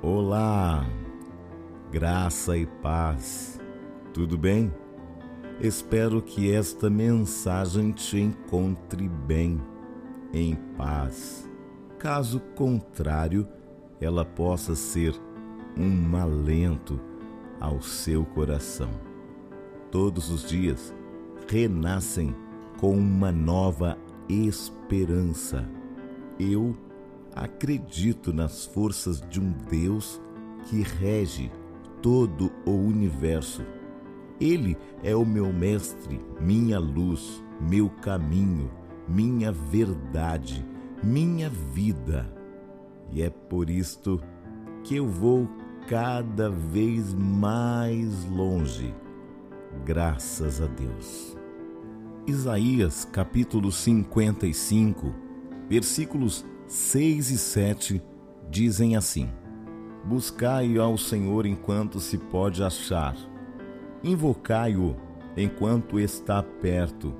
Olá, graça e paz, tudo bem? Espero que esta mensagem te encontre bem, em paz. Caso contrário, ela possa ser um alento ao seu coração. Todos os dias renascem com uma nova esperança. Eu acredito nas forças de um Deus que rege todo o universo. Ele é o meu mestre, minha luz, meu caminho, minha verdade, minha vida. E é por isto que eu vou cada vez mais longe, graças a Deus. Isaías capítulo 55, versículos 6 e 7 dizem assim: Buscai ao Senhor enquanto se pode achar, invocai-o enquanto está perto.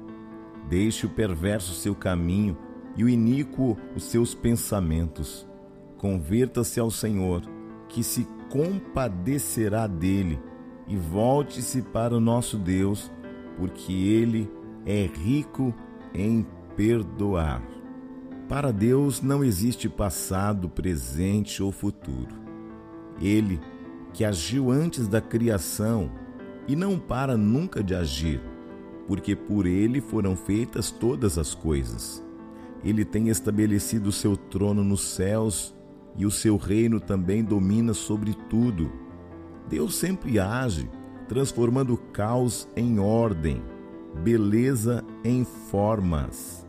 Deixe o perverso seu caminho e o iníquo os seus pensamentos. Converta-se ao Senhor, que se compadecerá dele, e volte-se para o nosso Deus, porque ele é rico em perdoar. Para Deus não existe passado, presente ou futuro. Ele, que agiu antes da criação e não para nunca de agir, porque por ele foram feitas todas as coisas. Ele tem estabelecido o seu trono nos céus e o seu reino também domina sobre tudo. Deus sempre age, transformando caos em ordem, beleza em formas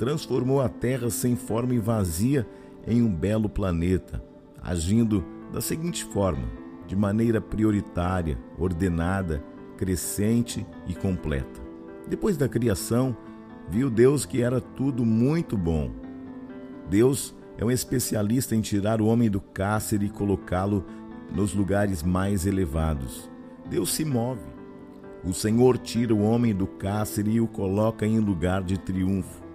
transformou a Terra sem forma e vazia em um belo planeta, agindo da seguinte forma: de maneira prioritária, ordenada, crescente e completa. Depois da criação, viu Deus que era tudo muito bom. Deus é um especialista em tirar o homem do cárcere e colocá-lo nos lugares mais elevados. Deus se move. O Senhor tira o homem do cárcere e o coloca em lugar de triunfo.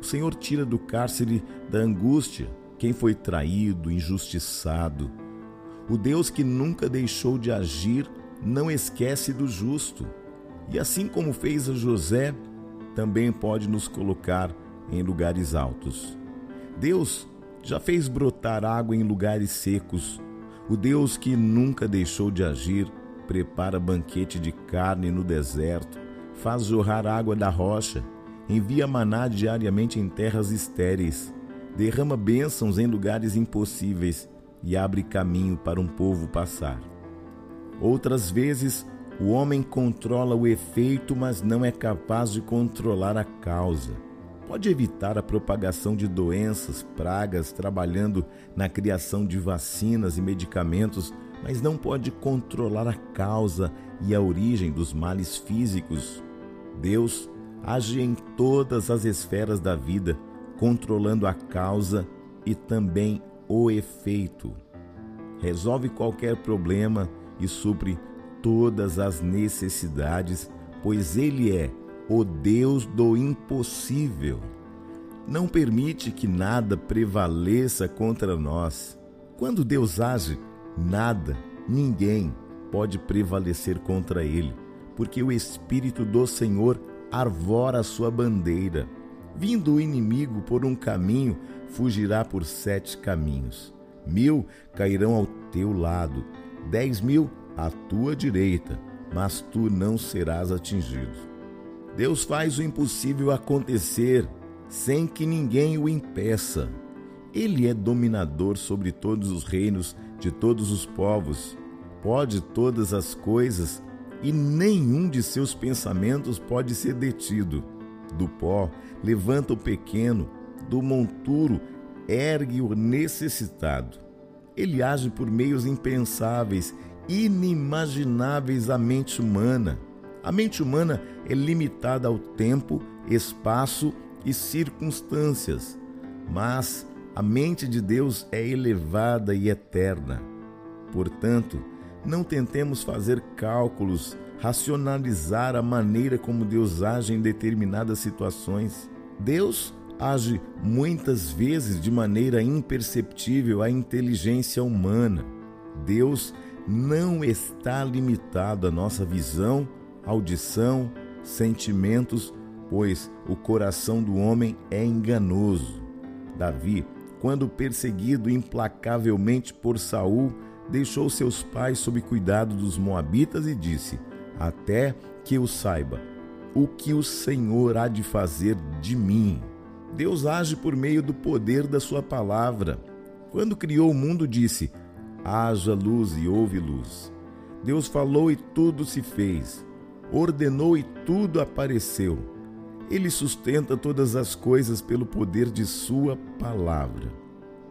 O Senhor tira do cárcere da angústia quem foi traído, injustiçado. O Deus que nunca deixou de agir não esquece do justo. E assim como fez a José, também pode nos colocar em lugares altos. Deus já fez brotar água em lugares secos. O Deus que nunca deixou de agir prepara banquete de carne no deserto, faz jorrar água da rocha envia maná diariamente em terras estéreis, derrama bênçãos em lugares impossíveis e abre caminho para um povo passar. Outras vezes, o homem controla o efeito, mas não é capaz de controlar a causa. Pode evitar a propagação de doenças, pragas, trabalhando na criação de vacinas e medicamentos, mas não pode controlar a causa e a origem dos males físicos. Deus age em todas as esferas da vida, controlando a causa e também o efeito. Resolve qualquer problema e supre todas as necessidades, pois Ele é o Deus do impossível. Não permite que nada prevaleça contra nós. Quando Deus age, nada, ninguém pode prevalecer contra Ele, porque o Espírito do Senhor arvora sua bandeira. Vindo o inimigo por um caminho, fugirá por sete caminhos. Mil cairão ao teu lado, dez mil à tua direita, mas tu não serás atingido. Deus faz o impossível acontecer sem que ninguém o impeça. Ele é dominador sobre todos os reinos de todos os povos, pode todas as coisas e nenhum de seus pensamentos pode ser detido. Do pó levanta o pequeno, do monturo ergue o necessitado. Ele age por meios impensáveis, inimagináveis à mente humana. A mente humana é limitada ao tempo, espaço e circunstâncias, mas a mente de Deus é elevada e eterna. Portanto, não tentemos fazer cálculos, racionalizar a maneira como Deus age em determinadas situações. Deus age muitas vezes de maneira imperceptível à inteligência humana. Deus não está limitado à nossa visão, audição, sentimentos, pois o coração do homem é enganoso. Davi, quando perseguido implacavelmente por Saul, deixou seus pais sob cuidado dos moabitas e disse: Até que eu saiba o que o Senhor há de fazer de mim. Deus age por meio do poder da sua palavra. Quando criou o mundo, disse: Haja luz e houve luz. Deus falou e tudo se fez. Ordenou e tudo apareceu. Ele sustenta todas as coisas pelo poder de Sua palavra.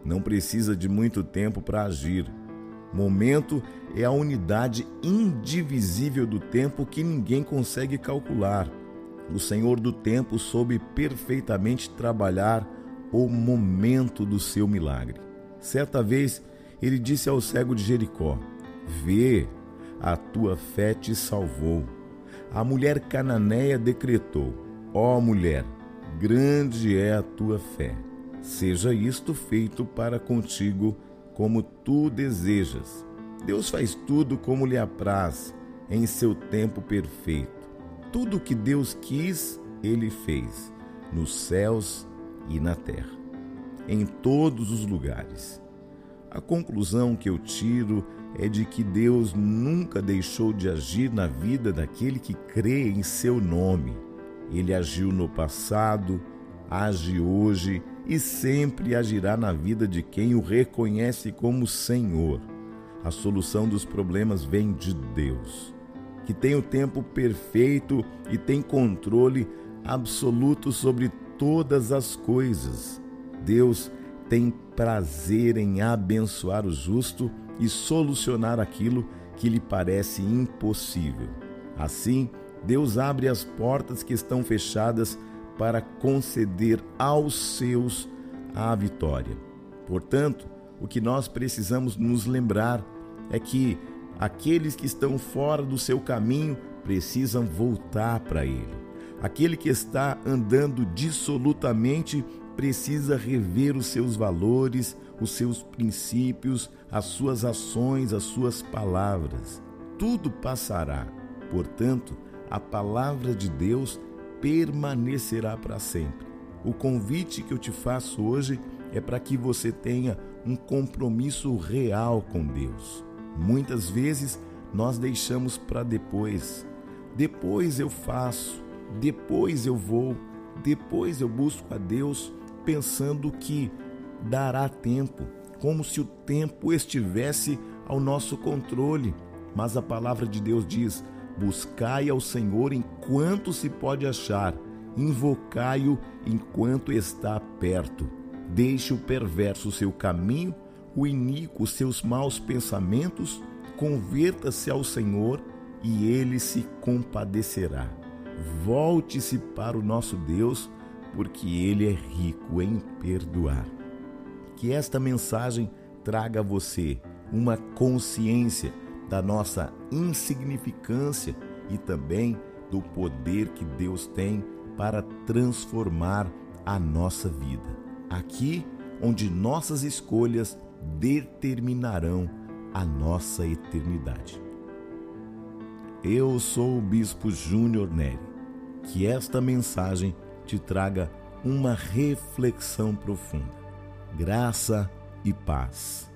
Não precisa de muito tempo para agir. Momento é a unidade indivisível do tempo que ninguém consegue calcular. O Senhor do tempo soube perfeitamente trabalhar o momento do seu milagre. Certa vez ele disse ao cego de Jericó: Vê, a tua fé te salvou. A mulher cananeia decretou: Ó oh, mulher, grande é a tua fé. Seja isto feito para contigo como tu desejas. Deus faz tudo como lhe apraz, em seu tempo perfeito. Tudo o que Deus quis, ele fez, nos céus e na terra, em todos os lugares. A conclusão que eu tiro é de que Deus nunca deixou de agir na vida daquele que crê em seu nome. Ele agiu no passado, age hoje e sempre agirá na vida de quem o reconhece como Senhor. A solução dos problemas vem de Deus, que tem o tempo perfeito e tem controle absoluto sobre todas as coisas. Deus tem prazer em abençoar o justo e solucionar aquilo que lhe parece impossível. Assim, Deus abre as portas que estão fechadas para conceder aos seus a vitória. Portanto, o que nós precisamos nos lembrar é que aqueles que estão fora do seu caminho precisam voltar para ele. Aquele que está andando dissolutamente precisa rever os seus valores, os seus princípios, as suas ações, as suas palavras. Tudo passará. Portanto, a palavra de Deus permanecerá para sempre. O convite que eu te faço hoje é para que você tenha um compromisso real com Deus. Muitas vezes nós deixamos para depois. Depois eu faço, depois eu vou, depois eu busco a Deus pensando que dará tempo, como se o tempo estivesse ao nosso controle. Mas a palavra de Deus diz: buscai ao Senhor enquanto se pode achar, invocai-o enquanto está perto. Deixe o perverso seu caminho, o iníquo seus maus pensamentos, converta-se ao Senhor e ele se compadecerá. Volte-se para o nosso Deus porque Ele é rico em perdoar. Que esta mensagem traga a você uma consciência da nossa insignificância e também do poder que Deus tem para transformar a nossa vida. Aqui onde nossas escolhas determinarão a nossa eternidade. Eu sou o Bispo Júnior Neri. Que esta mensagem te traga uma reflexão profunda. Graça e paz.